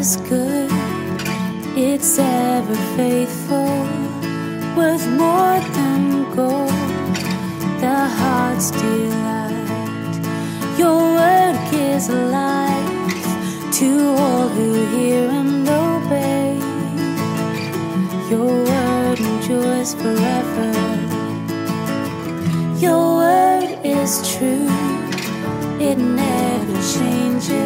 is good, it's ever faithful, worth more than gold, the heart's delight. Your word gives life to all who hear and obey. Your word endures forever. Your word is true, it never changes.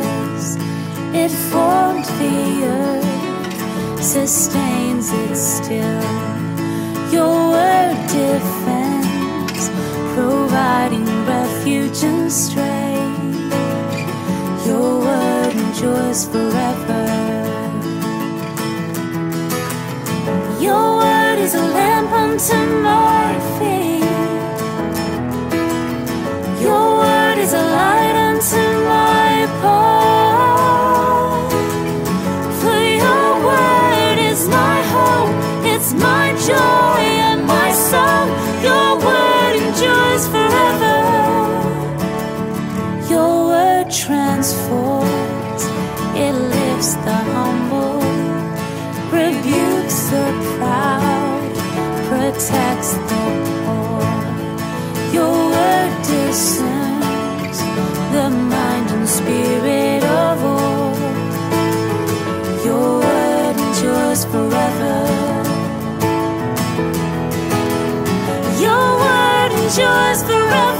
It formed the earth, sustains it still. Your word defends, providing refuge and strength. Your word endures forever. Your word is a lamp unto my feet. Your word is a light unto my path. My joy and my song. Your word endures forever. Your word transforms, it lifts the humble, rebukes the proud, protects the endures forever.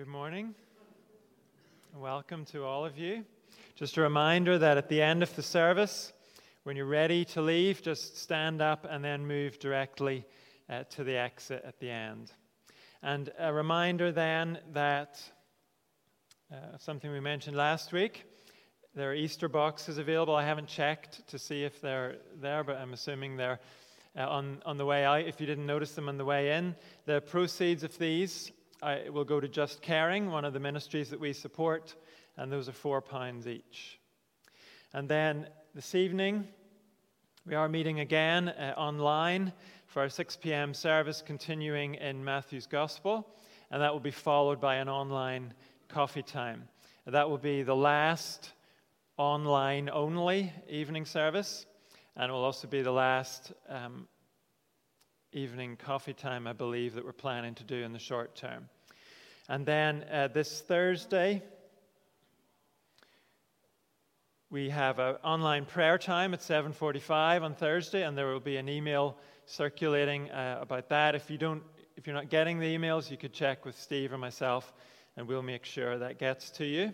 Good morning. Welcome to all of you. Just a reminder that at the end of the service, when you're ready to leave, just stand up and then move directly uh, to the exit at the end. And a reminder then that uh, something we mentioned last week there are Easter boxes available. I haven't checked to see if they're there, but I'm assuming they're uh, on, on the way out. If you didn't notice them on the way in, the proceeds of these I, will go to Just Caring, one of the ministries that we support, and those are four pounds each. And then this evening, we are meeting again uh, online for our 6 p.m. service, continuing in Matthew's Gospel, and that will be followed by an online coffee time. That will be the last online only evening service, and it will also be the last um, evening coffee time, I believe, that we're planning to do in the short term. And then uh, this Thursday, we have an online prayer time at 7:45 on Thursday, and there will be an email circulating uh, about that. If you don't, if you're not getting the emails, you could check with Steve or myself, and we'll make sure that gets to you.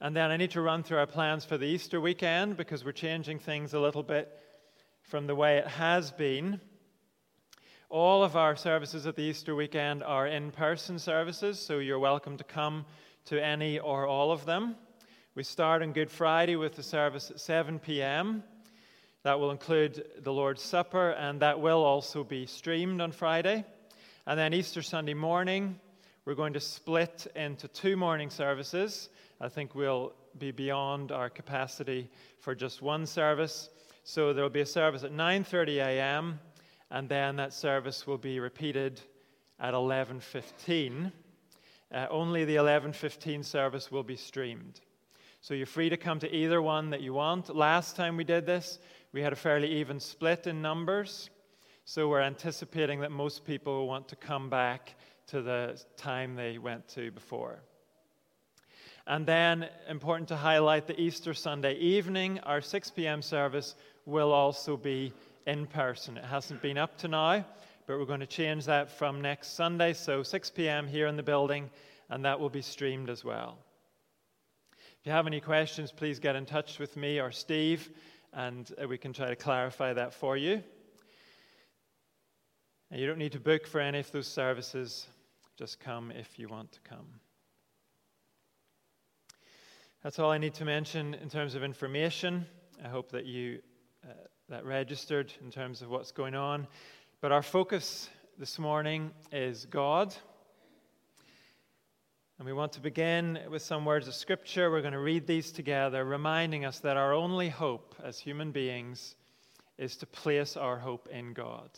And then I need to run through our plans for the Easter weekend because we're changing things a little bit from the way it has been. All of our services at the Easter weekend are in person services, so you're welcome to come to any or all of them. We start on Good Friday with the service at 7 p.m. That will include the Lord's Supper, and that will also be streamed on Friday. And then Easter Sunday morning, we're going to split into two morning services. I think we'll be beyond our capacity for just one service. So there will be a service at 9:30 a.m. and then that service will be repeated at 11:15. Uh, only the 11:15 service will be streamed. So you're free to come to either one that you want. Last time we did this, we had a fairly even split in numbers. So we're anticipating that most people will want to come back to the time they went to before. And then, important to highlight, the Easter Sunday evening, our 6 p.m. service will also be in person. It hasn't been up to now, but we're going to change that from next Sunday. So 6 p.m. here in the building, and that will be streamed as well. If you have any questions, please get in touch with me or Steve, and uh, we can try to clarify that for you. And you don't need to book for any of those services, just come if you want to come. That's all I need to mention in terms of information. I hope that you uh, that registered in terms of what's going on. But our focus this morning is God. And we want to begin with some words of Scripture. We're going to read these together, reminding us that our only hope as human beings is to place our hope in God.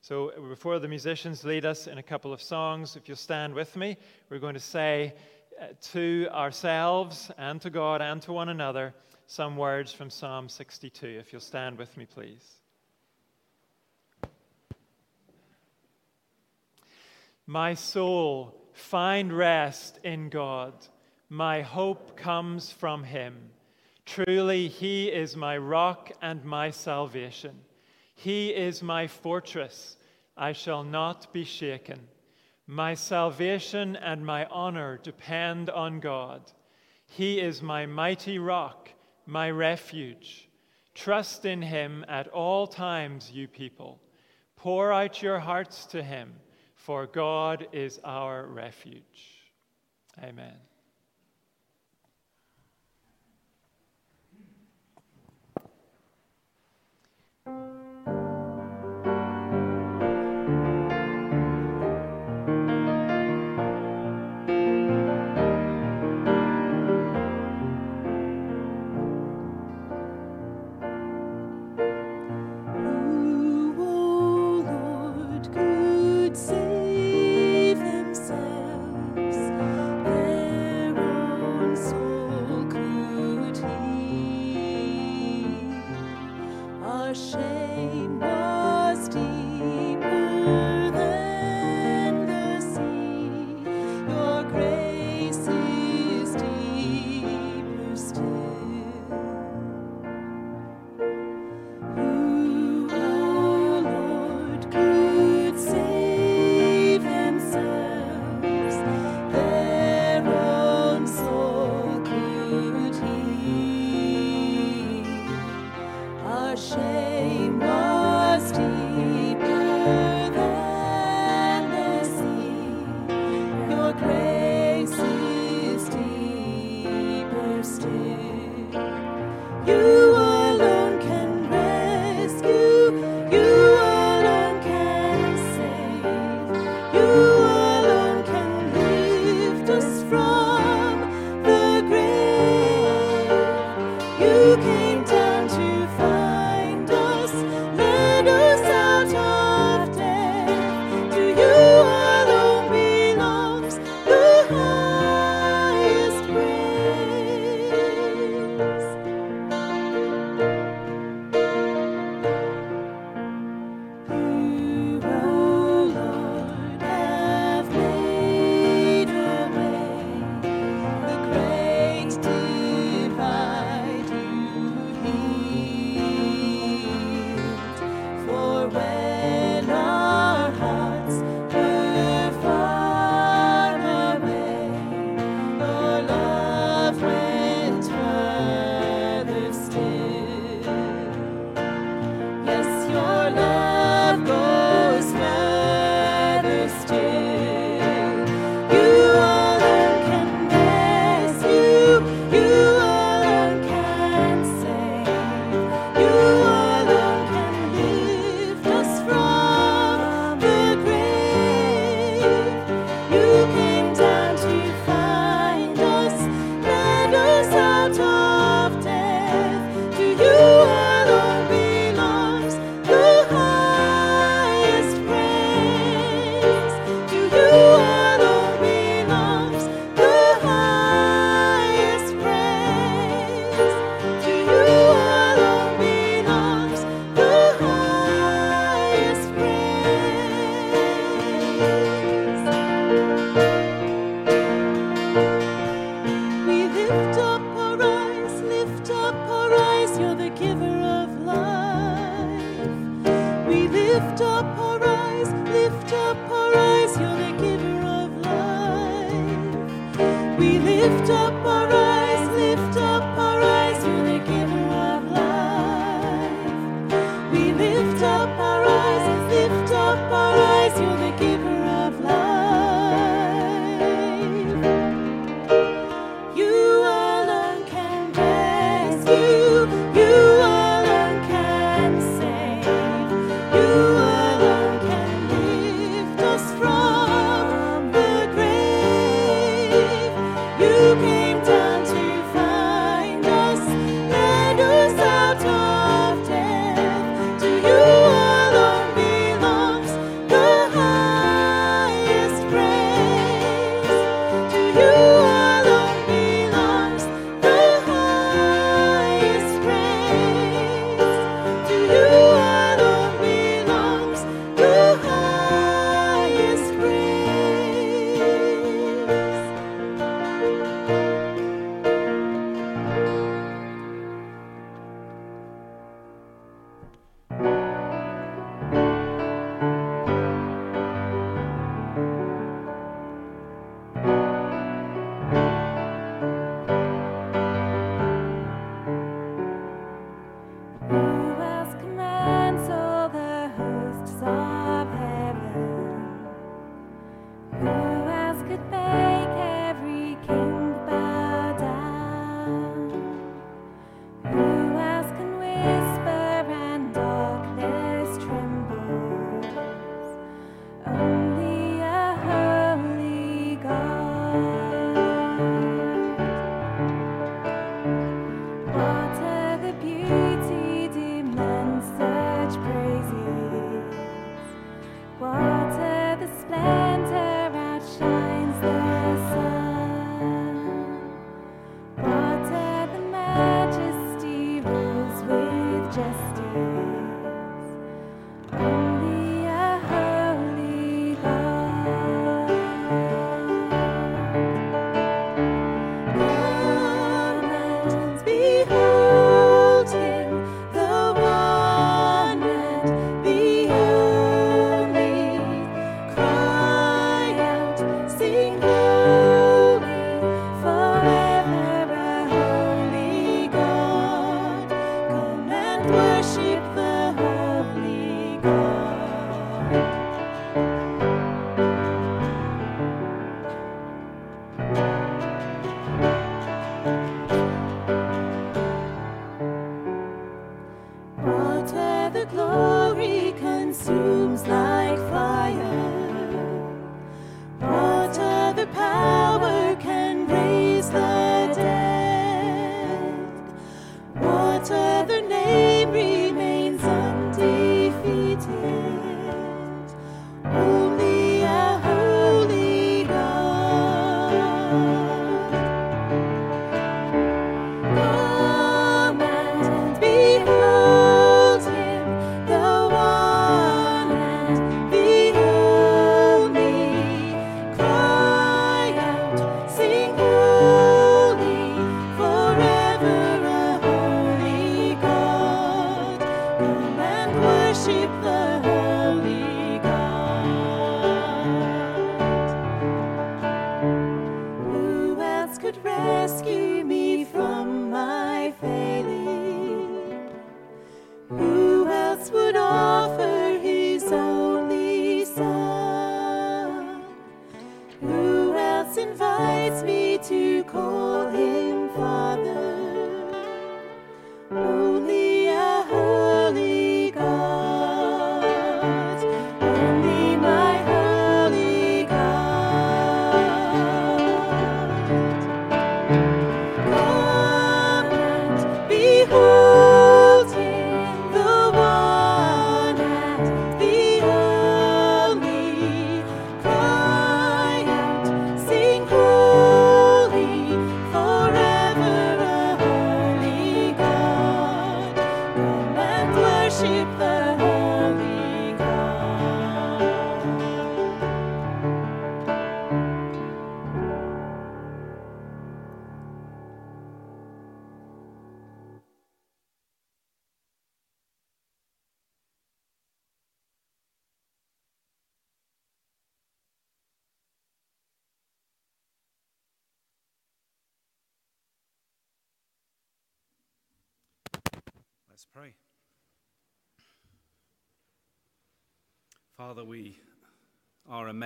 So, before the musicians lead us in a couple of songs, if you'll stand with me, we're going to say uh, to ourselves and to God and to one another some words from Psalm 62. If you'll stand with me, please. My soul Find rest in God. My hope comes from Him. Truly, He is my rock and my salvation. He is my fortress. I shall not be shaken. My salvation and my honor depend on God. He is my mighty rock, my refuge. Trust in Him at all times, you people. Pour out your hearts to Him for God is our refuge. Amen.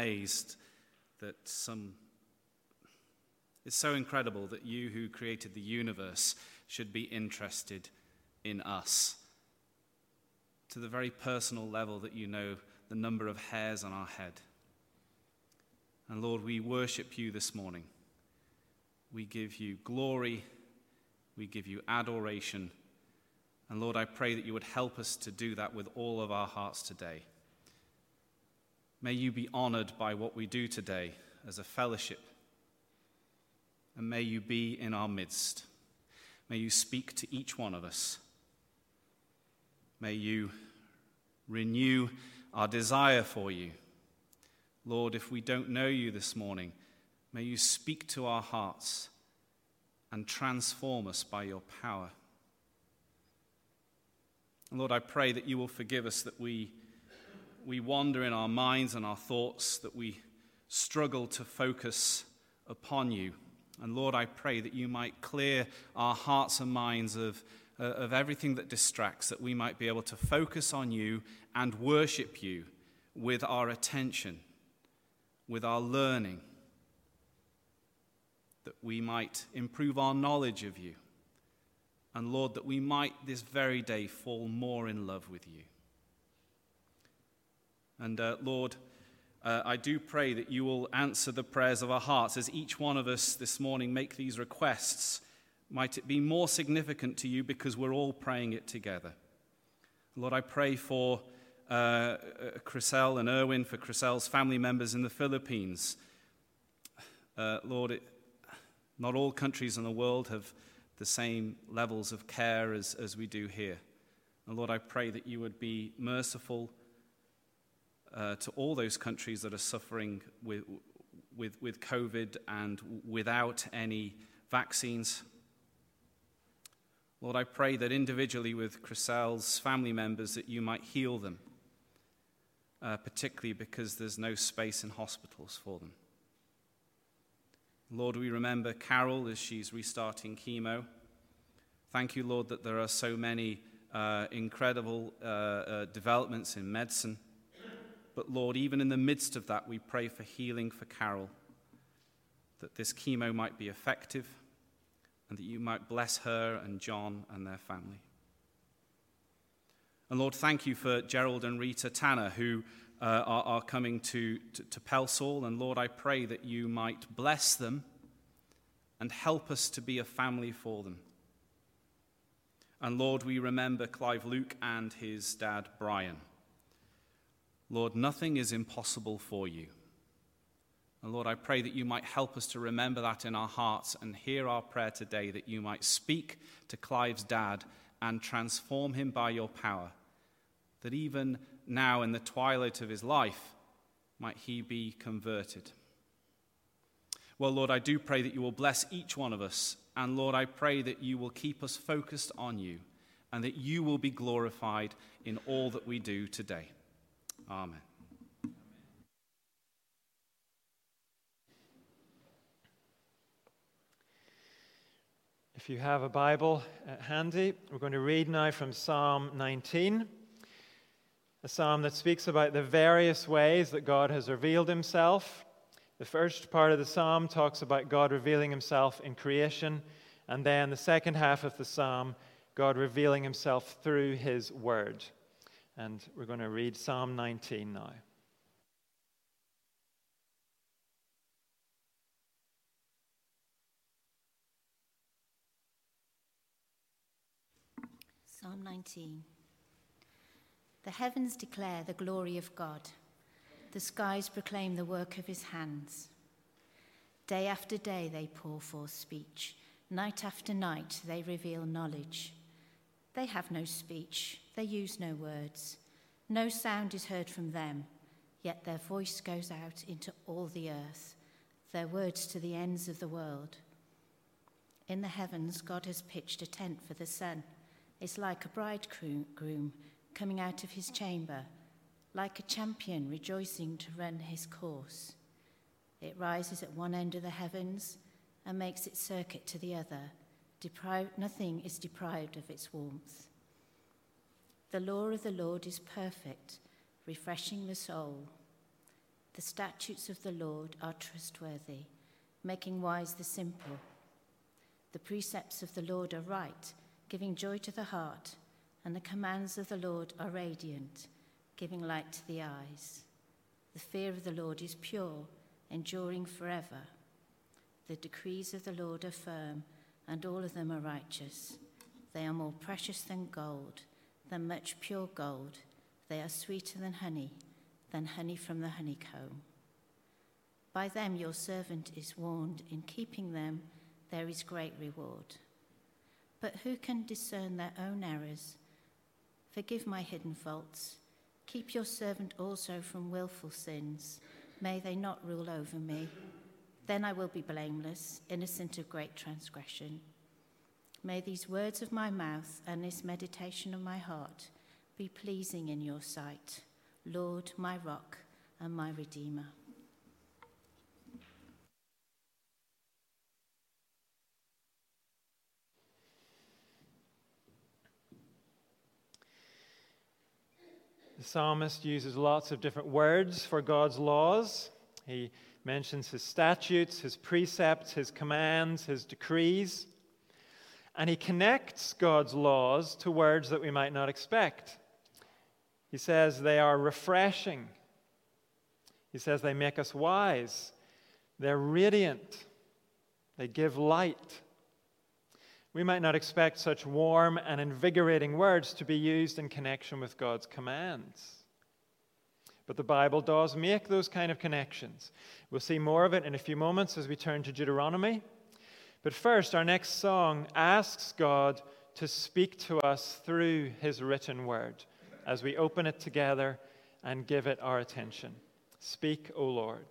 Amazed that some. It's so incredible that you, who created the universe, should be interested in us. To the very personal level that you know the number of hairs on our head. And Lord, we worship you this morning. We give you glory. We give you adoration. And Lord, I pray that you would help us to do that with all of our hearts today. May you be honored by what we do today as a fellowship. And may you be in our midst. May you speak to each one of us. May you renew our desire for you. Lord, if we don't know you this morning, may you speak to our hearts and transform us by your power. Lord, I pray that you will forgive us that we, we wander in our minds and our thoughts, that we struggle to focus upon you. And Lord, I pray that you might clear our hearts and minds of, uh, of everything that distracts, that we might be able to focus on you and worship you with our attention, with our learning, that we might improve our knowledge of you. And Lord, that we might this very day fall more in love with you. And uh, Lord, uh, I do pray that you will answer the prayers of our hearts as each one of us this morning make these requests. Might it be more significant to you because we're all praying it together. Lord, I pray for uh, Chriselle and Erwin, for Chriselle's family members in the Philippines. Uh, Lord, it, not all countries in the world have the same levels of care as, as we do here. And Lord, I pray that you would be merciful uh, to all those countries that are suffering with, with, with COVID and without any vaccines. Lord, I pray that individually with Chriselle's family members that you might heal them uh, particularly because there's no space in hospitals for them. Lord, we remember Carol as she's restarting chemo. Thank you, Lord, that there are so many uh, incredible uh, uh, developments in medicine. But Lord, even in the midst of that, we pray for healing for Carol, that this chemo might be effective, and that you might bless her and John and their family. And Lord, thank you for Gerald and Rita Tanner who uh, are, are, coming to, to, to Pelsall. And Lord, I pray that you might bless them and help us to be a family for them. And Lord, we remember Clive Luke and his dad Brian. Lord, nothing is impossible for you. And Lord, I pray that you might help us to remember that in our hearts and hear our prayer today, that you might speak to Clive's dad and transform him by your power that even now in the twilight of his life might he be converted. Well, Lord, I do pray that you will bless each one of us. And Lord, I pray that you will keep us focused on you and that you will be glorified in all that we do today. Amen. If you have a Bible handy, we're going to read now from Psalm 19 a psalm that speaks about the various ways that God has revealed himself. The first part of the psalm talks about God revealing himself in creation, and then the second half of the psalm, God revealing himself through his word. And we're going to read Psalm 19 now. Psalm 19. The heavens declare the glory of God, the skies proclaim the work of his hands. Day after day they pour forth speech, night after night they reveal knowledge. They have no speech, they use no words, no sound is heard from them, yet their voice goes out into all the earth, their words to the ends of the world. In the heavens, God has pitched a tent for the sun. It's like a bridegroom coming out of his chamber, like a champion rejoicing to run his course. It rises at one end of the heavens and makes its circuit to the other. Deprived, nothing is deprived of its warmth. The law of the Lord is perfect, refreshing the soul. The statutes of the Lord are trustworthy, making wise the simple. The precepts of the Lord are right, giving joy to the heart, and the commands of the Lord are radiant, giving light to the eyes. The fear of the Lord is pure, enduring forever. The decrees of the Lord are firm, and all of them are righteous. They are more precious than gold, than much pure gold. They are sweeter than honey, than honey from the honeycomb. By them your servant is warned, in keeping them there is great reward. But who can discern their own errors? Forgive my hidden faults. Keep your servant also from wilful sins. May they not rule over me. Then I will be blameless, innocent of great transgression. May these words of my mouth and this meditation of my heart be pleasing in your sight, Lord, my rock and my redeemer. The psalmist uses lots of different words for God's laws. He mentions his statutes, his precepts, his commands, his decrees. And he connects God's laws to words that we might not expect. He says they are refreshing. He says they make us wise. They're radiant. They give light. We might not expect such warm and invigorating words to be used in connection with God's commands. But the Bible does make those kind of connections. We'll see more of it in a few moments as we turn to Deuteronomy. But first, our next song asks God to speak to us through his written word as we open it together and give it our attention. Speak, O Lord.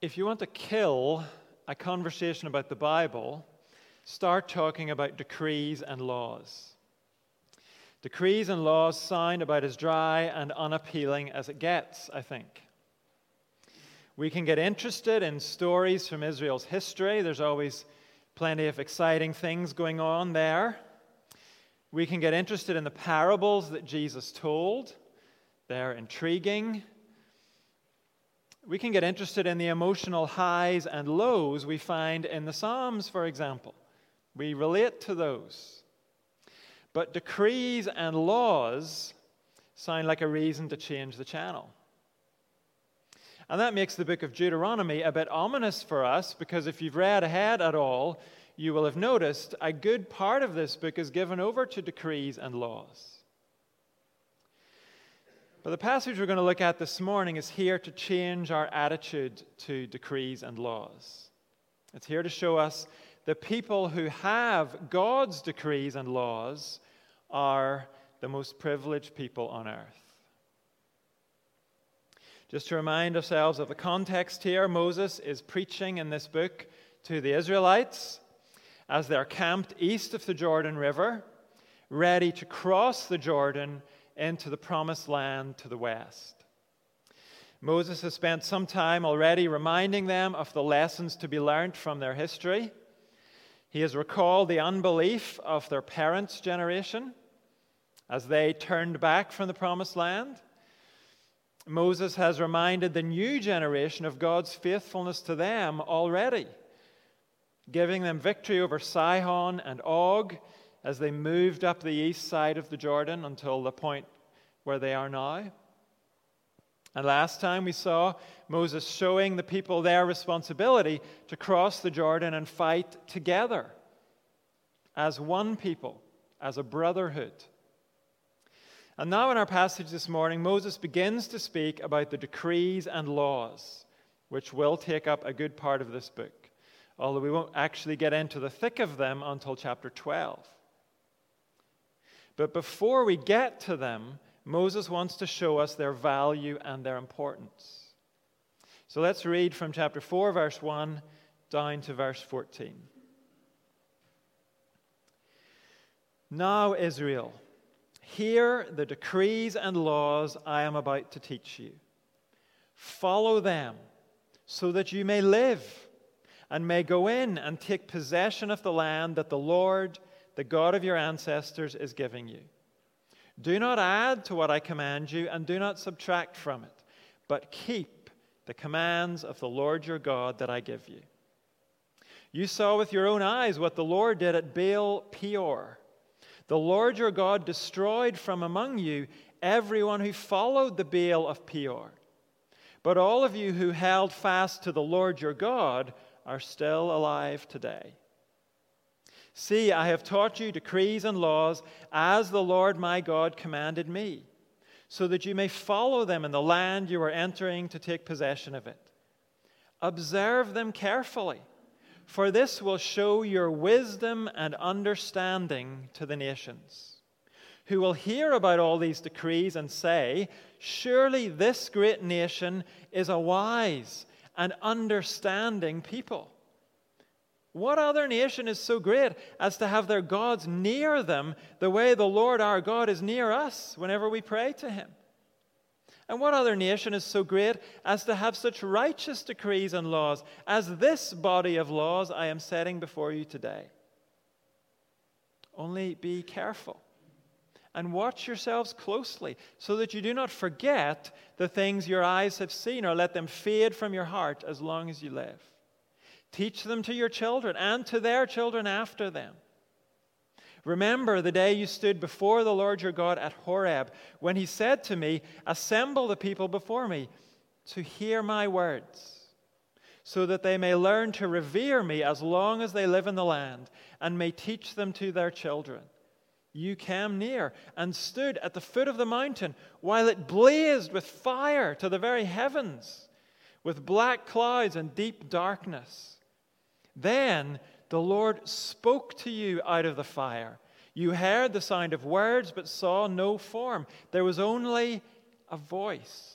If you want to kill a conversation about the Bible, start talking about decrees and laws. Decrees and laws sound about as dry and unappealing as it gets, I think. We can get interested in stories from Israel's history. There's always plenty of exciting things going on there. We can get interested in the parables that Jesus told, they're intriguing. We can get interested in the emotional highs and lows we find in the Psalms, for example. We relate to those. But decrees and laws sound like a reason to change the channel. And that makes the book of Deuteronomy a bit ominous for us because if you've read ahead at all, you will have noticed a good part of this book is given over to decrees and laws. But the passage we're going to look at this morning is here to change our attitude to decrees and laws. It's here to show us that people who have God's decrees and laws are the most privileged people on earth. Just to remind ourselves of the context here, Moses is preaching in this book to the Israelites as they're camped east of the Jordan River, ready to cross the Jordan into the promised land to the west. Moses has spent some time already reminding them of the lessons to be learned from their history. He has recalled the unbelief of their parents' generation as they turned back from the promised land. Moses has reminded the new generation of God's faithfulness to them already, giving them victory over Sihon and Og as they moved up the east side of the Jordan until the point where they are now. And last time we saw Moses showing the people their responsibility to cross the Jordan and fight together as one people, as a brotherhood. And now, in our passage this morning, Moses begins to speak about the decrees and laws, which will take up a good part of this book, although we won't actually get into the thick of them until chapter 12. But before we get to them, Moses wants to show us their value and their importance. So let's read from chapter 4, verse 1 down to verse 14. Now, Israel, Hear the decrees and laws I am about to teach you. Follow them so that you may live and may go in and take possession of the land that the Lord, the God of your ancestors, is giving you. Do not add to what I command you, and do not subtract from it, but keep the commands of the Lord your God that I give you. You saw with your own eyes what the Lord did at Baal Peor the Lord your God destroyed from among you everyone who followed the Baal of Peor. But all of you who held fast to the Lord your God are still alive today. See, I have taught you decrees and laws as the Lord my God commanded me, so that you may follow them in the land you are entering to take possession of it. Observe them carefully for this will show your wisdom and understanding to the nations, who will hear about all these decrees and say, Surely this great nation is a wise and understanding people. What other nation is so great as to have their gods near them the way the Lord our God is near us whenever we pray to him? And what other nation is so great as to have such righteous decrees and laws as this body of laws I am setting before you today? Only be careful and watch yourselves closely so that you do not forget the things your eyes have seen or let them fade from your heart as long as you live. Teach them to your children and to their children after them Remember the day you stood before the Lord your God at Horeb, when he said to me, Assemble the people before me to hear my words, so that they may learn to revere me as long as they live in the land, and may teach them to their children. You came near and stood at the foot of the mountain while it blazed with fire to the very heavens, with black clouds and deep darkness. Then the Lord spoke to you out of the fire. You heard the sound of words, but saw no form. There was only a voice.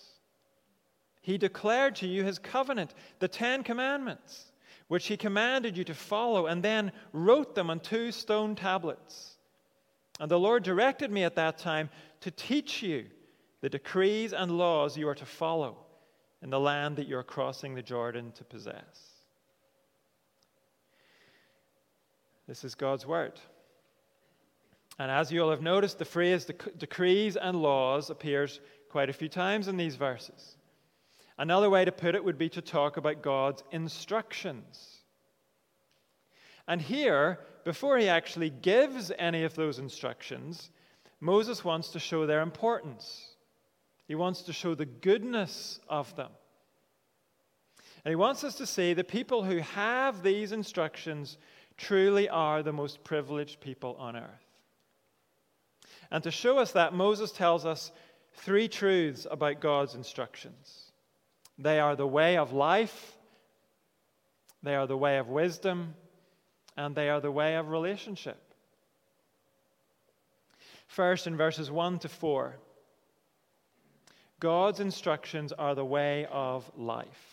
He declared to you his covenant, the Ten Commandments, which he commanded you to follow, and then wrote them on two stone tablets. And the Lord directed me at that time to teach you the decrees and laws you are to follow in the land that you are crossing the Jordan to possess. This is God's word. And as you'll have noticed, the phrase dec- decrees and laws appears quite a few times in these verses. Another way to put it would be to talk about God's instructions. And here, before he actually gives any of those instructions, Moses wants to show their importance. He wants to show the goodness of them. And he wants us to see the people who have these instructions truly are the most privileged people on earth. And to show us that, Moses tells us three truths about God's instructions they are the way of life, they are the way of wisdom, and they are the way of relationship. First, in verses 1 to 4, God's instructions are the way of life.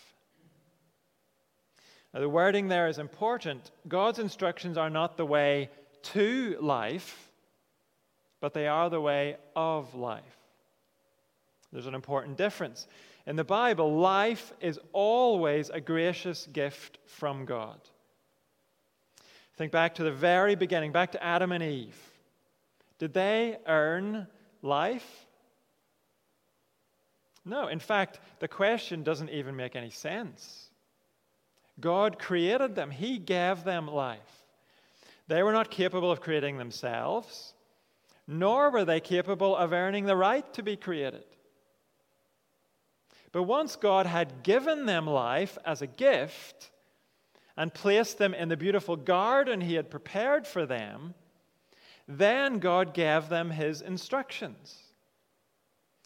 Now, the wording there is important. God's instructions are not the way to life, but they are the way of life. There's an important difference. In the Bible, life is always a gracious gift from God. Think back to the very beginning, back to Adam and Eve. Did they earn life? No. In fact, the question doesn't even make any sense. God created them, He gave them life. They were not capable of creating themselves, nor were they capable of earning the right to be created. But once God had given them life as a gift and placed them in the beautiful garden He had prepared for them, then God gave them His instructions.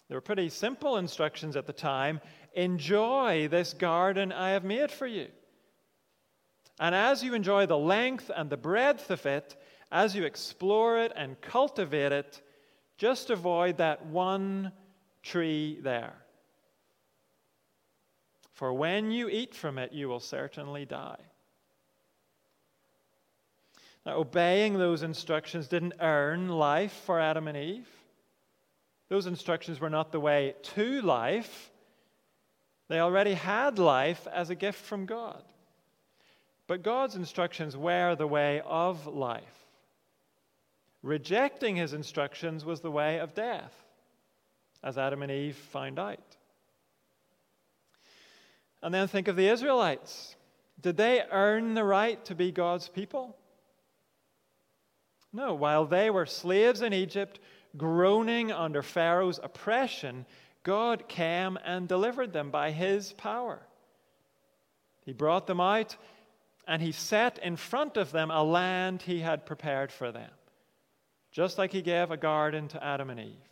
They were pretty simple instructions at the time. Enjoy this garden I have made for you. And as you enjoy the length and the breadth of it, as you explore it and cultivate it, just avoid that one tree there. For when you eat from it, you will certainly die. Now, obeying those instructions didn't earn life for Adam and Eve. Those instructions were not the way to life. They already had life as a gift from God. But God's instructions were the way of life. Rejecting his instructions was the way of death, as Adam and Eve found out. And then think of the Israelites. Did they earn the right to be God's people? No. While they were slaves in Egypt, groaning under Pharaoh's oppression, God came and delivered them by his power. He brought them out and he set in front of them a land he had prepared for them, just like he gave a garden to Adam and Eve.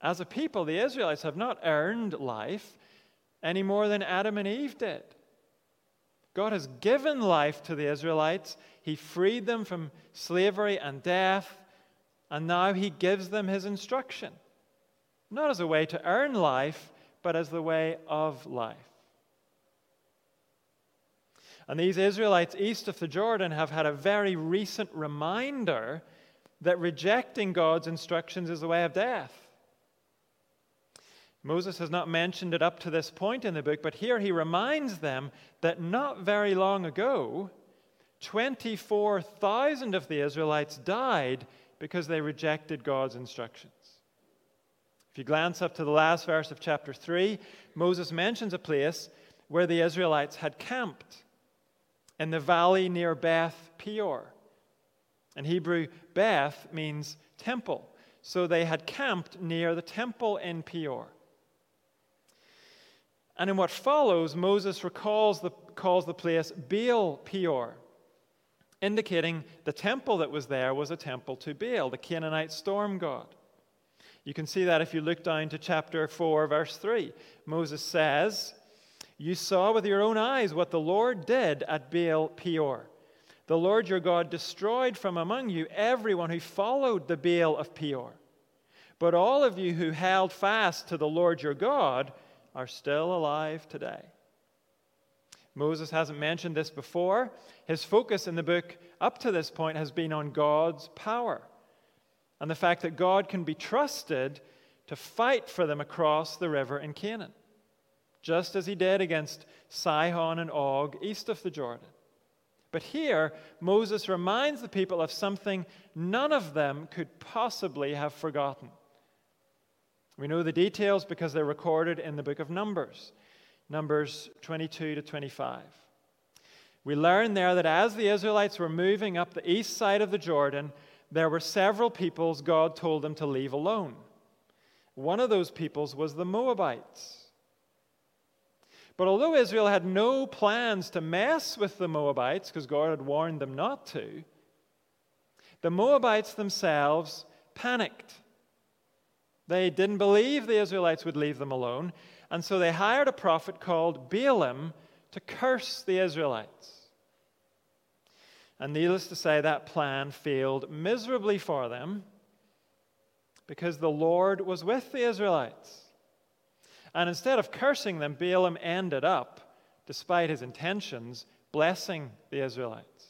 As a people, the Israelites have not earned life, any more than Adam and Eve did. God has given life to the Israelites. He freed them from slavery and death, and now He gives them His instruction. Not as a way to earn life, but as the way of life. And these Israelites east of the Jordan have had a very recent reminder that rejecting God's instructions is the way of death. Moses has not mentioned it up to this point in the book, but here he reminds them that not very long ago, 24,000 of the Israelites died because they rejected God's instructions. If you glance up to the last verse of chapter 3, Moses mentions a place where the Israelites had camped in the valley near Beth Peor. In Hebrew, Beth means temple. So they had camped near the temple in Peor. And in what follows, Moses recalls the, calls the place Baal Peor, indicating the temple that was there was a temple to Baal, the Canaanite storm god. You can see that if you look down to chapter 4, verse 3. Moses says, You saw with your own eyes what the Lord did at Baal Peor. The Lord your God destroyed from among you everyone who followed the Baal of Peor. but all of you who held fast to the Lord your God are still alive today. Moses hasn't mentioned this before. His focus in the book up to this point has been on God's power and the fact that God can be trusted to fight for them across the river in Canaan, just as he did against Sihon and Og east of the Jordan. But here, Moses reminds the people of something none of them could possibly have forgotten. We know the details because they're recorded in the book of Numbers. Numbers 22 to 25. We learn there that as the Israelites were moving up the east side of the Jordan, there were several peoples God told them to leave alone. One of those peoples was the Moabites. But although Israel had no plans to mess with the Moabites, because God had warned them not to, the Moabites themselves panicked. They didn't believe the Israelites would leave them alone, and so they hired a prophet called Balaam to curse the Israelites. And needless to say, that plan failed miserably for them because the Lord was with the Israelites. And instead of cursing them, Balaam ended up, despite his intentions, blessing the Israelites.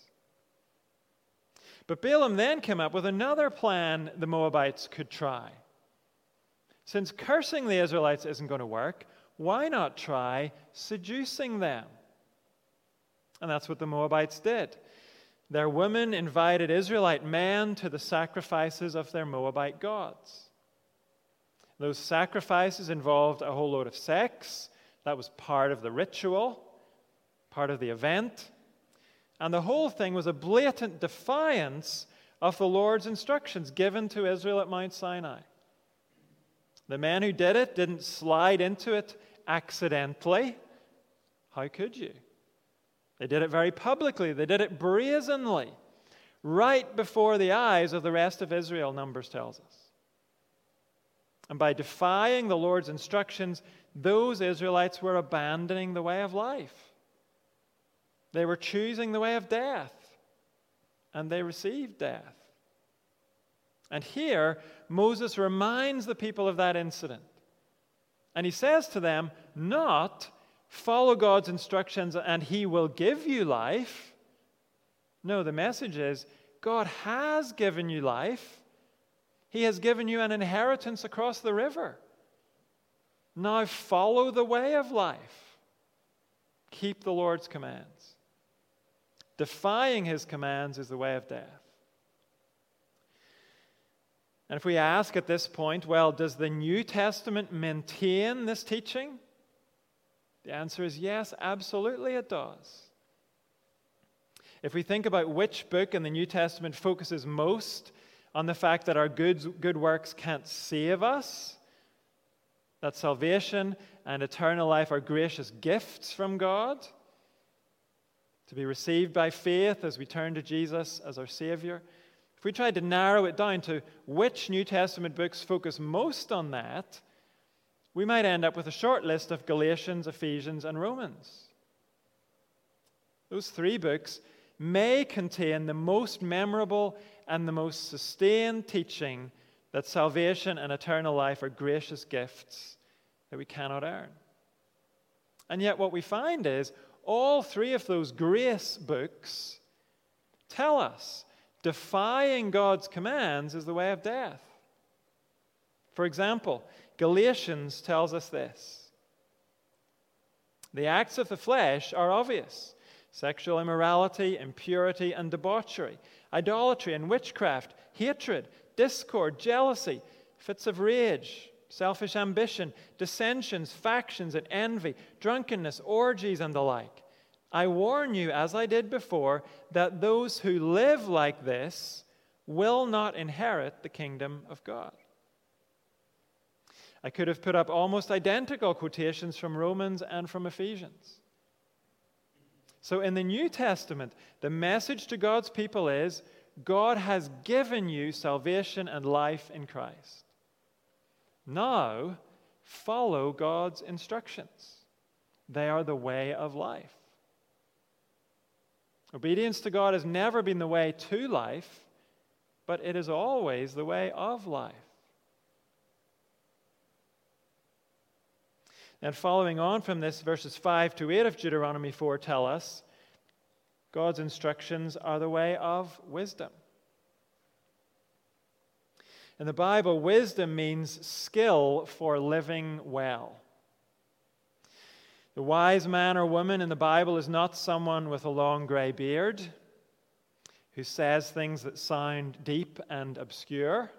But Balaam then came up with another plan the Moabites could try. Since cursing the Israelites isn't going to work, why not try seducing them? And that's what the Moabites did. Their women invited Israelite men to the sacrifices of their Moabite gods. Those sacrifices involved a whole load of sex. That was part of the ritual, part of the event. And the whole thing was a blatant defiance of the Lord's instructions given to Israel at Mount Sinai. The man who did it didn't slide into it accidentally. How could you? They did it very publicly, they did it brazenly, right before the eyes of the rest of Israel, Numbers tells us. And by defying the Lord's instructions, those Israelites were abandoning the way of life. They were choosing the way of death, and they received death. And here, Moses reminds the people of that incident. And he says to them, not follow God's instructions and he will give you life. No, the message is God has given you life, he has given you an inheritance across the river. Now follow the way of life. Keep the Lord's commands. Defying his commands is the way of death. And if we ask at this point, well, does the New Testament maintain this teaching? The answer is yes, absolutely it does. If we think about which book in the New Testament focuses most on the fact that our good, good works can't save us, that salvation and eternal life are gracious gifts from God to be received by faith as we turn to Jesus as our Savior, if we tried to narrow it down to which New Testament books focus most on that, we might end up with a short list of Galatians, Ephesians, and Romans. Those three books may contain the most memorable and the most sustained teaching that salvation and eternal life are gracious gifts that we cannot earn. And yet, what we find is all three of those grace books tell us defying God's commands is the way of death. For example, Galatians tells us this The acts of the flesh are obvious sexual immorality, impurity, and debauchery, idolatry and witchcraft, hatred, discord, jealousy, fits of rage, selfish ambition, dissensions, factions, and envy, drunkenness, orgies, and the like. I warn you, as I did before, that those who live like this will not inherit the kingdom of God. I could have put up almost identical quotations from Romans and from Ephesians. So in the New Testament, the message to God's people is God has given you salvation and life in Christ. Now, follow God's instructions, they are the way of life. Obedience to God has never been the way to life, but it is always the way of life. And following on from this, verses 5 to 8 of Deuteronomy 4 tell us God's instructions are the way of wisdom. In the Bible, wisdom means skill for living well. The wise man or woman in the Bible is not someone with a long gray beard who says things that sound deep and obscure.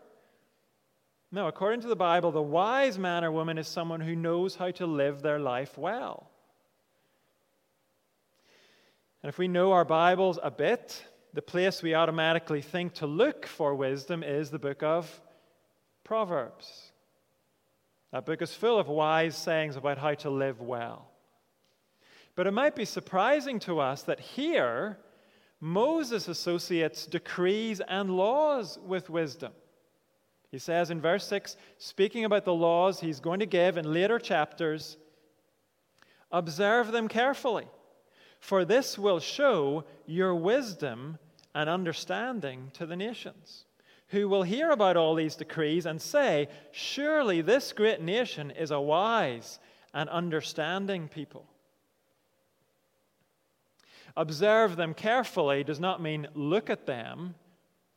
No, according to the Bible, the wise man or woman is someone who knows how to live their life well. And if we know our Bibles a bit, the place we automatically think to look for wisdom is the book of Proverbs. That book is full of wise sayings about how to live well. But it might be surprising to us that here, Moses associates decrees and laws with wisdom. He says in verse 6, speaking about the laws he's going to give in later chapters, observe them carefully, for this will show your wisdom and understanding to the nations, who will hear about all these decrees and say, Surely this great nation is a wise and understanding people. Observe them carefully does not mean look at them,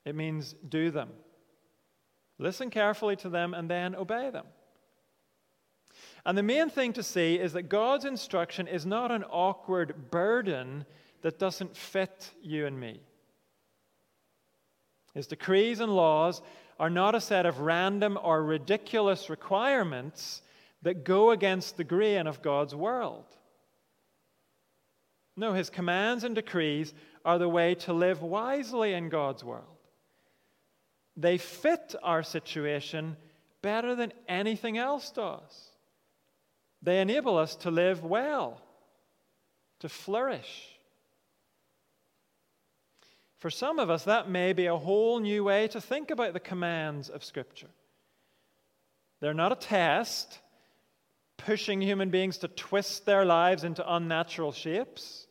it means do them. Listen carefully to them and then obey them. And the main thing to see is that God's instruction is not an awkward burden that doesn't fit you and me. His decrees and laws are not a set of random or ridiculous requirements that go against the grain of God's world. No, his commands and decrees are the way to live wisely in God's world. They fit our situation better than anything else does. They enable us to live well, to flourish. For some of us, that may be a whole new way to think about the commands of Scripture. They're not a test pushing human beings to twist their lives into unnatural shapes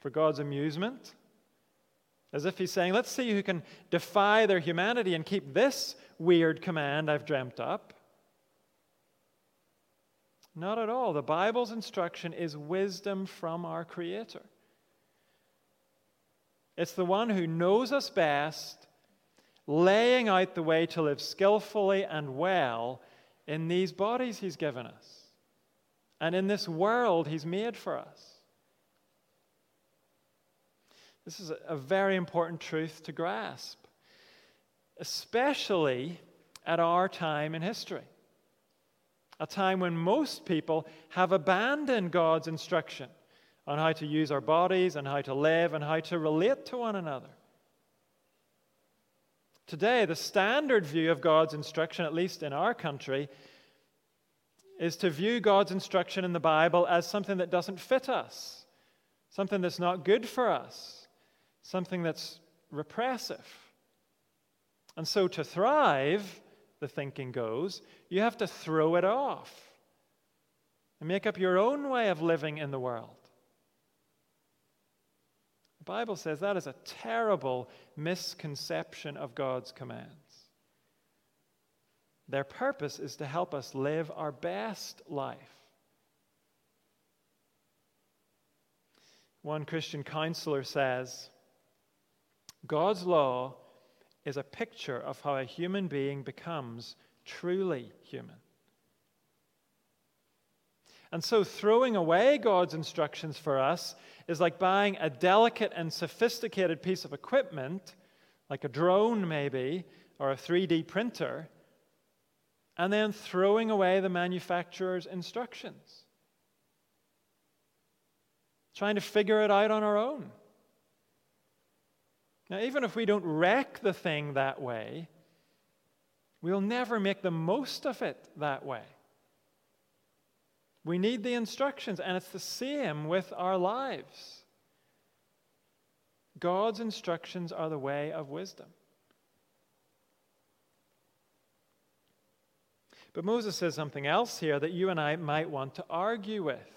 for God's amusement. As if he's saying, let's see who can defy their humanity and keep this weird command I've dreamt up. Not at all. The Bible's instruction is wisdom from our Creator. It's the one who knows us best, laying out the way to live skillfully and well in these bodies He's given us and in this world He's made for us. This is a very important truth to grasp, especially at our time in history. A time when most people have abandoned God's instruction on how to use our bodies and how to live and how to relate to one another. Today, the standard view of God's instruction, at least in our country, is to view God's instruction in the Bible as something that doesn't fit us, something that's not good for us something that's repressive. And so to thrive, the thinking goes, you have to throw it off and make up your own way of living in the world. The Bible says that is a terrible misconception of God's commands. Their purpose is to help us live our best life. One Christian counselor says, God's law is a picture of how a human being becomes truly human. And so, throwing away God's instructions for us is like buying a delicate and sophisticated piece of equipment, like a drone maybe, or a 3D printer, and then throwing away the manufacturer's instructions. Trying to figure it out on our own. Now, even if we don't wreck the thing that way, we'll never make the most of it that way. We need the instructions, and it's the same with our lives. God's instructions are the way of wisdom. But Moses says something else here that you and I might want to argue with.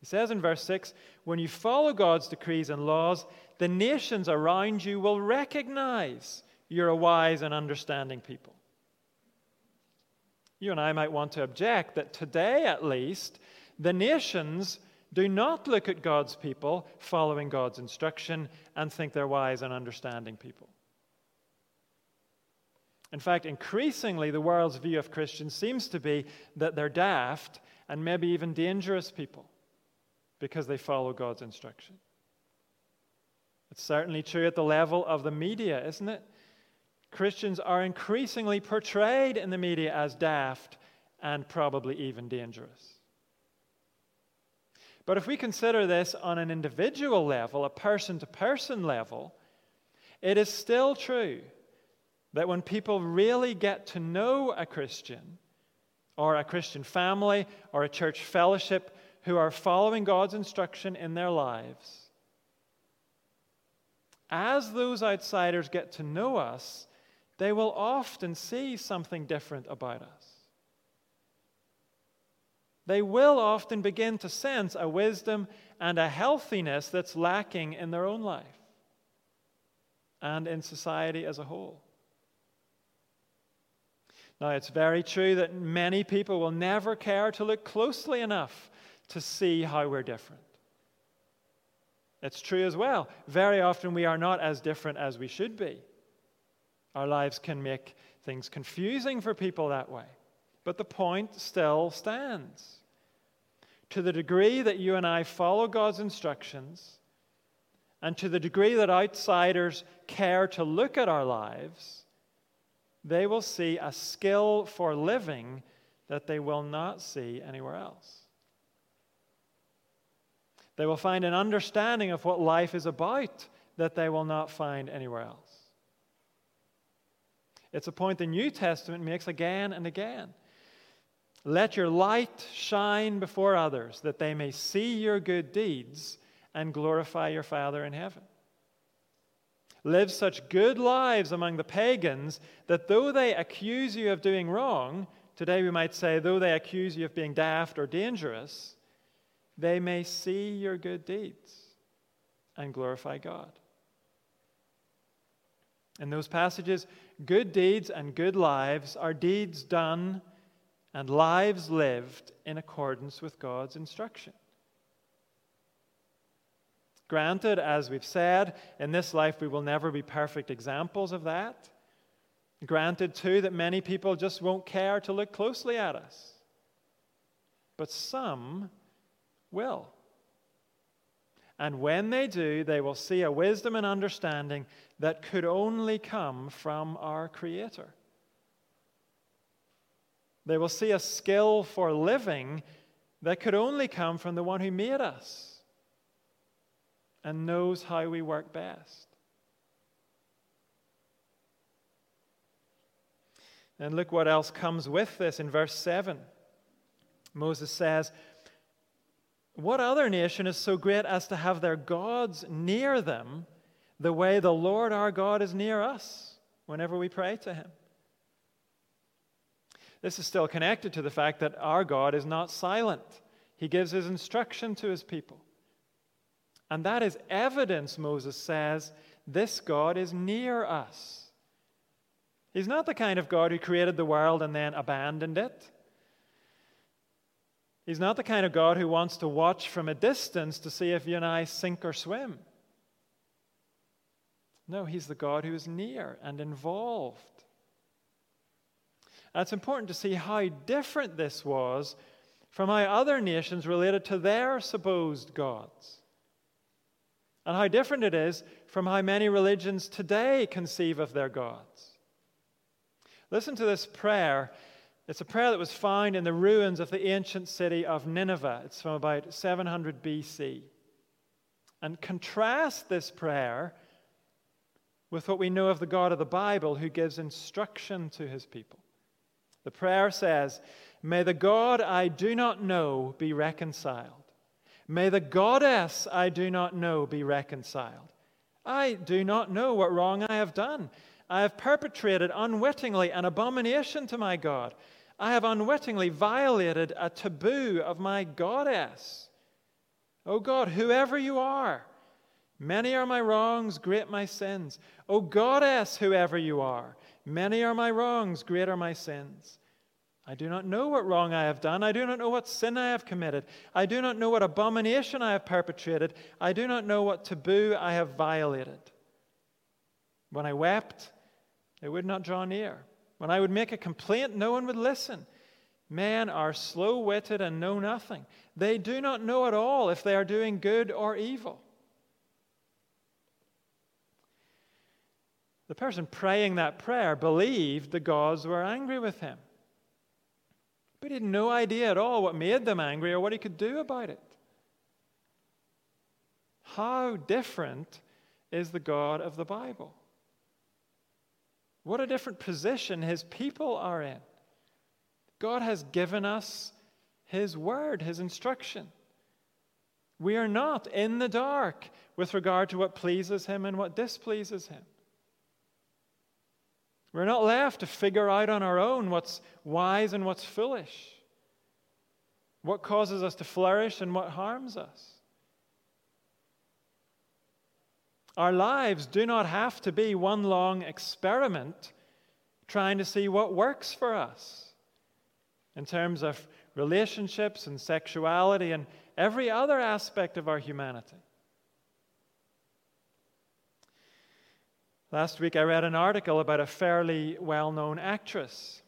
He says in verse 6 When you follow God's decrees and laws, the nations around you will recognize you're a wise and understanding people. You and I might want to object that today, at least, the nations do not look at God's people following God's instruction and think they're wise and understanding people. In fact, increasingly, the world's view of Christians seems to be that they're daft and maybe even dangerous people because they follow God's instruction. It's certainly true at the level of the media, isn't it? Christians are increasingly portrayed in the media as daft and probably even dangerous. But if we consider this on an individual level, a person to person level, it is still true that when people really get to know a Christian, or a Christian family, or a church fellowship who are following God's instruction in their lives, as those outsiders get to know us, they will often see something different about us. They will often begin to sense a wisdom and a healthiness that's lacking in their own life and in society as a whole. Now, it's very true that many people will never care to look closely enough to see how we're different. It's true as well. Very often we are not as different as we should be. Our lives can make things confusing for people that way. But the point still stands. To the degree that you and I follow God's instructions, and to the degree that outsiders care to look at our lives, they will see a skill for living that they will not see anywhere else. They will find an understanding of what life is about that they will not find anywhere else. It's a point the New Testament makes again and again. Let your light shine before others, that they may see your good deeds and glorify your Father in heaven. Live such good lives among the pagans that though they accuse you of doing wrong, today we might say, though they accuse you of being daft or dangerous, they may see your good deeds and glorify God. In those passages, good deeds and good lives are deeds done and lives lived in accordance with God's instruction. Granted, as we've said, in this life we will never be perfect examples of that. Granted, too, that many people just won't care to look closely at us. But some will. And when they do, they will see a wisdom and understanding that could only come from our Creator. They will see a skill for living that could only come from the one who made us and knows how we work best. And look what else comes with this in verse 7. Moses says, What other nation is so great as to have their gods near them the way the Lord our God is near us whenever we pray to him? This is still connected to the fact that our God is not silent. He gives his instruction to his people. And that is evidence, Moses says, this God is near us. He's not the kind of God who created the world and then abandoned it. He's not the kind of God who wants to watch from a distance to see if you and I sink or swim. No, He's the God who is near and involved. And it's important to see how different this was from how other nations related to their supposed gods and how different it is from how many religions today conceive of their gods. Listen to this prayer. It's a prayer that was found in the ruins of the ancient city of Nineveh. It's from about 700 BC. And contrast this prayer with what we know of the God of the Bible who gives instruction to his people. The prayer says, May the God I do not know be reconciled. May the goddess I do not know be reconciled. I do not know what wrong I have done. I have perpetrated unwittingly an abomination to my God. I have unwittingly violated a taboo of my goddess. O oh God, whoever you are, many are my wrongs, great my sins. O goddess, whoever you are, many are my wrongs, great are my sins. I do not know what wrong I have done. I do not know what sin I have committed. I do not know what abomination I have perpetrated. I do not know what taboo I have violated. When I wept, they would not draw near. When I would make a complaint, no one would listen. Men are slow witted and know nothing. They do not know at all if they are doing good or evil. The person praying that prayer believed the gods were angry with him. But he had no idea at all what made them angry or what he could do about it. How different is the God of the Bible? What a different position his people are in. God has given us his word, his instruction. We are not in the dark with regard to what pleases him and what displeases him. We're not left to figure out on our own what's wise and what's foolish, what causes us to flourish and what harms us. Our lives do not have to be one long experiment trying to see what works for us in terms of relationships and sexuality and every other aspect of our humanity. Last week, I read an article about a fairly well known actress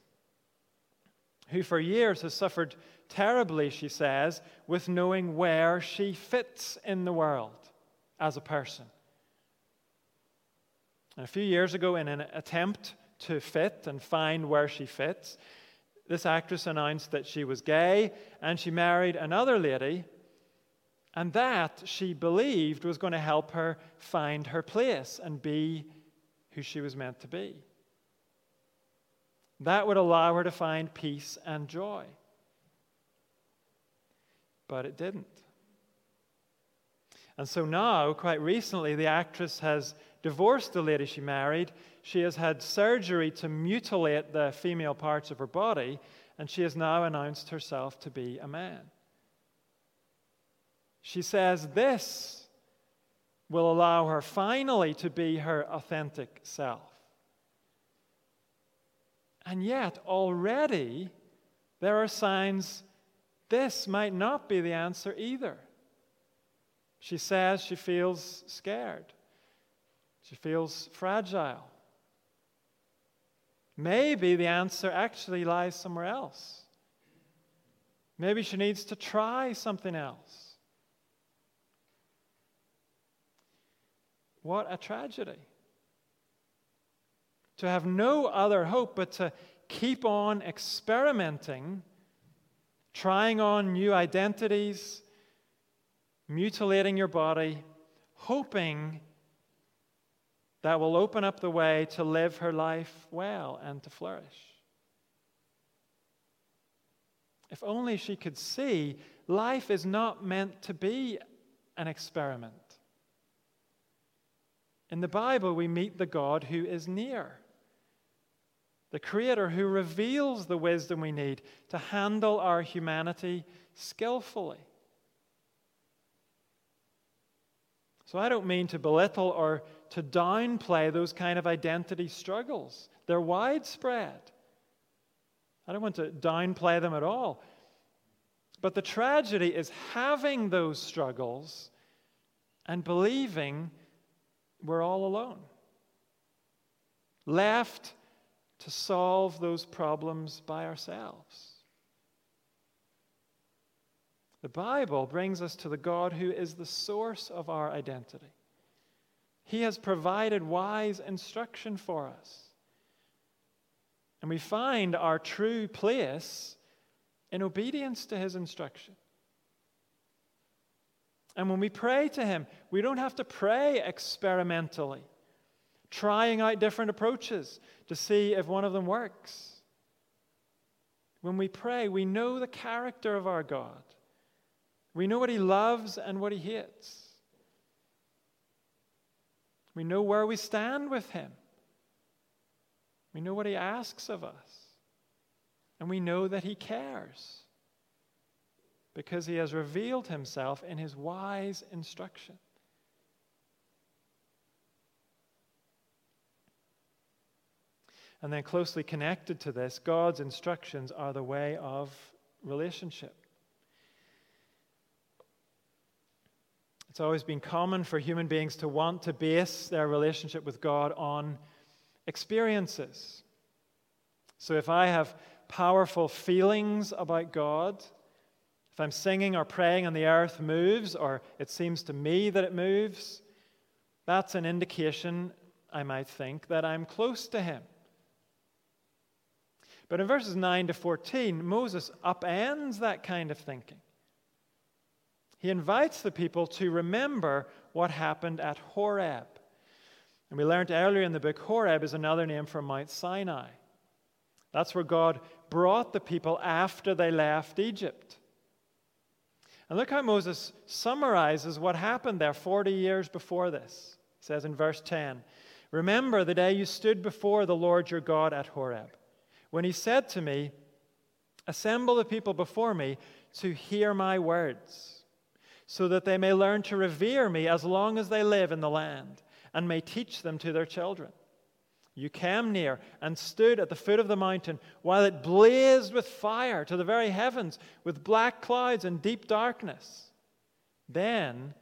who, for years, has suffered terribly, she says, with knowing where she fits in the world as a person. A few years ago, in an attempt to fit and find where she fits, this actress announced that she was gay and she married another lady, and that she believed was going to help her find her place and be who she was meant to be. That would allow her to find peace and joy. But it didn't. And so now, quite recently, the actress has divorced the lady she married. She has had surgery to mutilate the female parts of her body, and she has now announced herself to be a man. She says this will allow her finally to be her authentic self. And yet, already, there are signs this might not be the answer either. She says she feels scared. She feels fragile. Maybe the answer actually lies somewhere else. Maybe she needs to try something else. What a tragedy. To have no other hope but to keep on experimenting, trying on new identities, mutilating your body, hoping that will open up the way to live her life well and to flourish. If only she could see life is not meant to be an experiment. In the Bible, we meet the God who is near, the Creator who reveals the wisdom we need to handle our humanity skillfully. So I don't mean to belittle or to downplay those kind of identity struggles. They're widespread. I don't want to downplay them at all. But the tragedy is having those struggles and believing we're all alone, left to solve those problems by ourselves. The Bible brings us to the God who is the source of our identity. He has provided wise instruction for us. And we find our true place in obedience to His instruction. And when we pray to Him, we don't have to pray experimentally, trying out different approaches to see if one of them works. When we pray, we know the character of our God. We know what He loves and what He hates. We know where we stand with Him. We know what He asks of us. And we know that He cares because He has revealed Himself in His wise instruction. And then, closely connected to this, God's instructions are the way of relationship. It's always been common for human beings to want to base their relationship with God on experiences. So if I have powerful feelings about God, if I'm singing or praying and the earth moves, or it seems to me that it moves, that's an indication, I might think, that I'm close to Him. But in verses 9 to 14, Moses upends that kind of thinking. He invites the people to remember what happened at Horeb. And we learned earlier in the book, Horeb is another name for Mount Sinai. That's where God brought the people after they left Egypt. And look how Moses summarizes what happened there 40 years before this. He says in verse 10 Remember the day you stood before the Lord your God at Horeb when he said to me, Assemble the people before me to hear my words, so that they may learn to revere me as long as they live in the land, and may teach them to their children. You came near and stood at the foot of the mountain while it blazed with fire to the very heavens, with black clouds and deep darkness. Then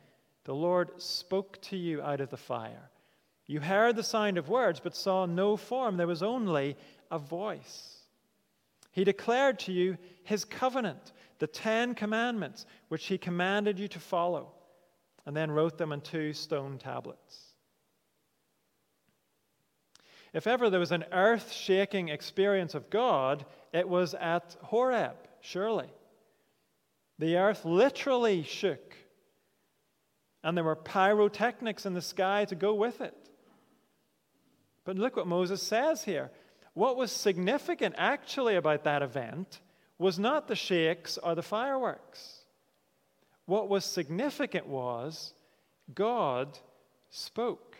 the Lord spoke to you out of the fire. You heard the sound of words, but saw no form. There was only a voice. He declared to you his covenant, the Ten Commandments, which he commanded you to follow, and then wrote them on two stone tablets. If ever there was an earth shaking experience of God, it was at Horeb, surely. The earth literally shook, and there were pyrotechnics in the sky to go with it. But look what Moses says here what was significant actually about that event was not the shakes or the fireworks. What was significant was God spoke.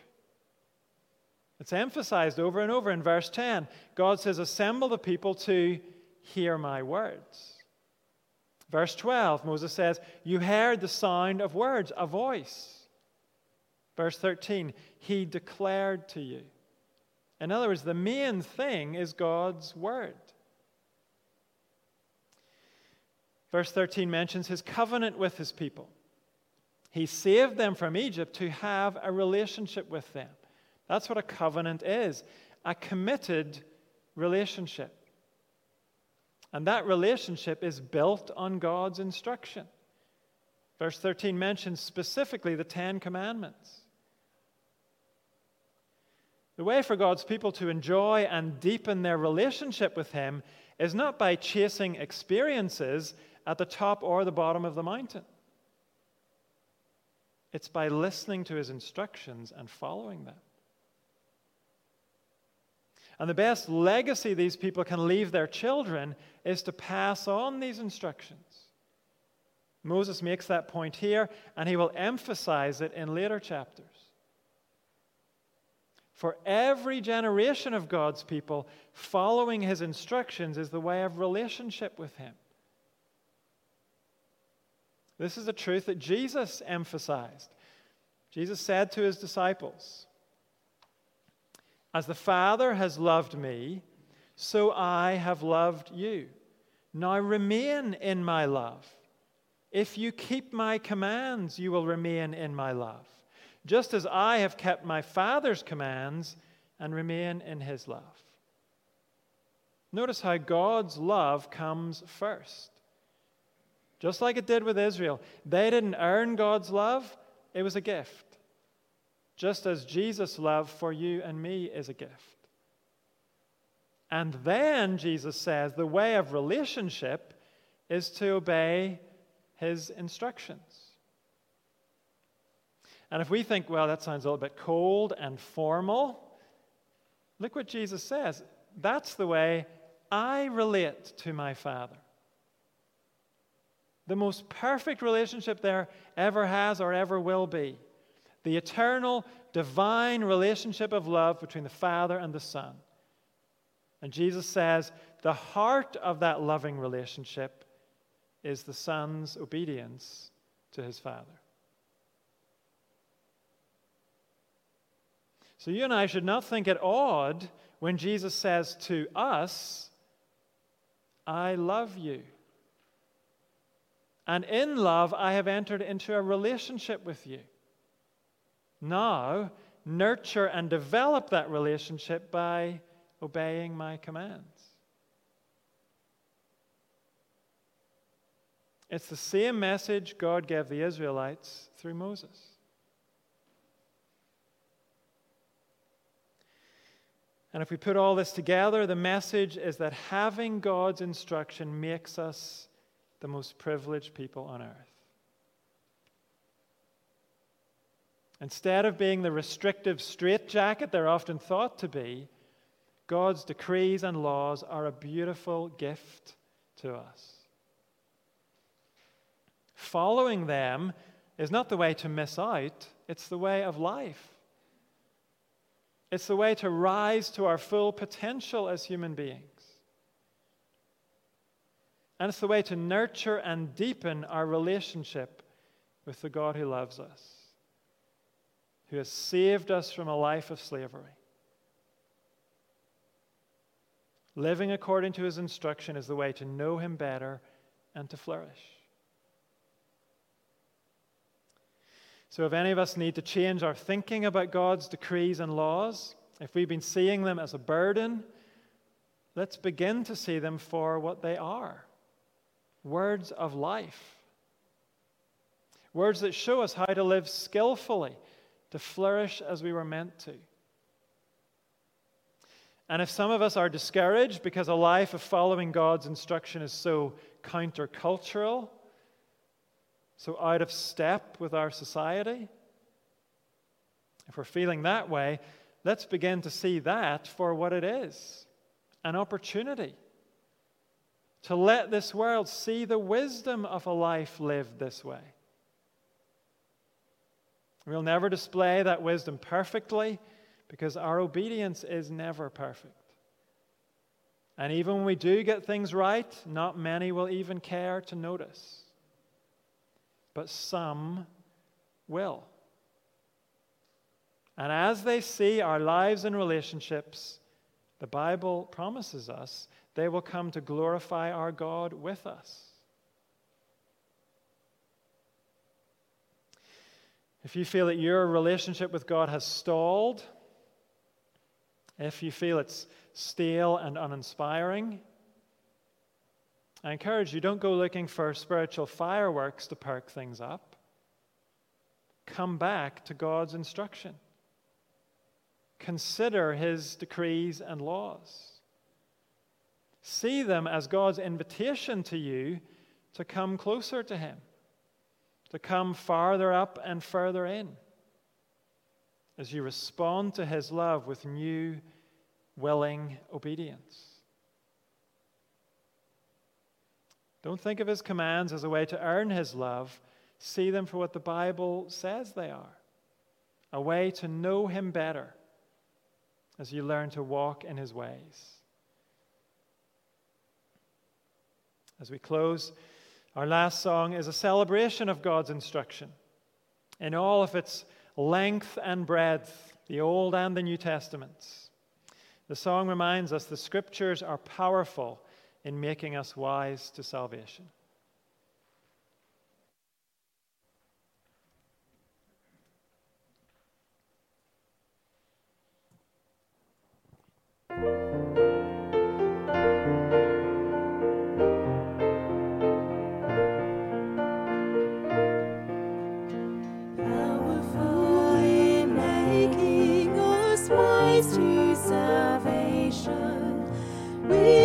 It's emphasized over and over in verse 10. God says, Assemble the people to hear my words. Verse 12, Moses says, You heard the sound of words, a voice. Verse 13, He declared to you. In other words, the main thing is God's word. Verse 13 mentions his covenant with his people. He saved them from Egypt to have a relationship with them. That's what a covenant is a committed relationship. And that relationship is built on God's instruction. Verse 13 mentions specifically the Ten Commandments. The way for God's people to enjoy and deepen their relationship with Him is not by chasing experiences at the top or the bottom of the mountain. It's by listening to His instructions and following them. And the best legacy these people can leave their children is to pass on these instructions. Moses makes that point here, and he will emphasize it in later chapters. For every generation of God's people, following his instructions is the way of relationship with him. This is a truth that Jesus emphasized. Jesus said to his disciples, As the Father has loved me, so I have loved you. Now remain in my love. If you keep my commands, you will remain in my love just as I have kept my Father's commands and remain in his love. Notice how God's love comes first. Just like it did with Israel, they didn't earn God's love, it was a gift. Just as Jesus' love for you and me is a gift. And then Jesus says the way of relationship is to obey his instructions. And if we think, well, that sounds a little bit cold and formal, look what Jesus says. That's the way I relate to my Father. The most perfect relationship there ever has or ever will be. The eternal, divine relationship of love between the Father and the Son. And Jesus says the heart of that loving relationship is the Son's obedience to his Father. So you and I should not think it odd when Jesus says to us, I love you. And in love, I have entered into a relationship with you. Now, nurture and develop that relationship by obeying my commands. It's the same message God gave the Israelites through Moses. And if we put all this together, the message is that having God's instruction makes us the most privileged people on earth. Instead of being the restrictive straitjacket they're often thought to be, God's decrees and laws are a beautiful gift to us. Following them is not the way to miss out, it's the way of life. It's the way to rise to our full potential as human beings. And it's the way to nurture and deepen our relationship with the God who loves us who has saved us from a life of slavery. Living according to his instruction is the way to know him better and to flourish. So, if any of us need to change our thinking about God's decrees and laws, if we've been seeing them as a burden, let's begin to see them for what they are words of life. Words that show us how to live skillfully to flourish as we were meant to. And if some of us are discouraged because a life of following God's instruction is so countercultural, so out of step with our society, if we're feeling that way, let's begin to see that for what it is an opportunity to let this world see the wisdom of a life lived this way. We'll never display that wisdom perfectly because our obedience is never perfect. And even when we do get things right, not many will even care to notice. But some will. And as they see our lives and relationships, the Bible promises us they will come to glorify our God with us. If you feel that your relationship with God has stalled, if you feel it's stale and uninspiring, I encourage you don't go looking for spiritual fireworks to perk things up. Come back to God's instruction. Consider his decrees and laws. See them as God's invitation to you to come closer to him to come farther up and further in as you respond to his love with new, willing obedience. Don't think of his commands as a way to earn his love. See them for what the Bible says they are a way to know him better as you learn to walk in his ways. As we close, our last song is a celebration of God's instruction in all of its length and breadth, the Old and the New Testaments. The song reminds us the scriptures are powerful in making us wise to salvation.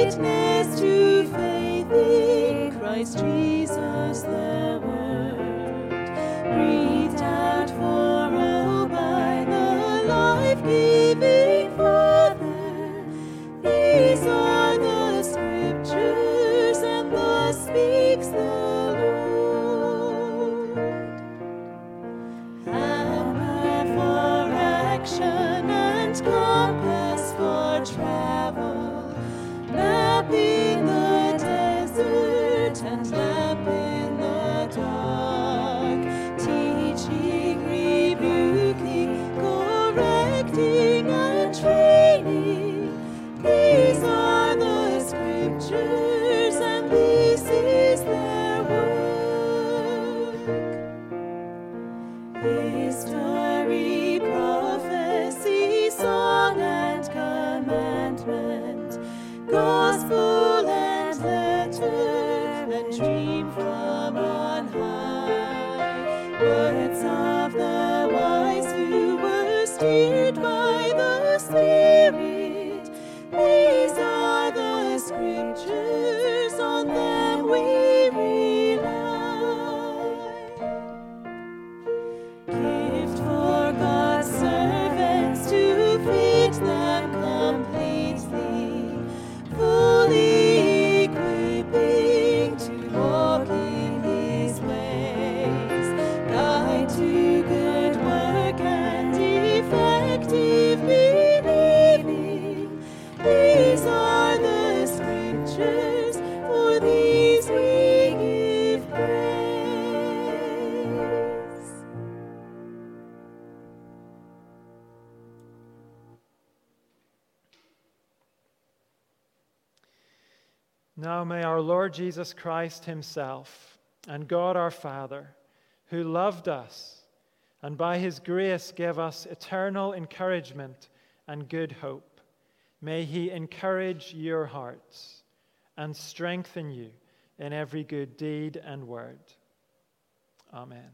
Witness to faith in Christ Jesus Lord Jesus Christ Himself and God our Father, who loved us and by His grace gave us eternal encouragement and good hope, may He encourage your hearts and strengthen you in every good deed and word. Amen.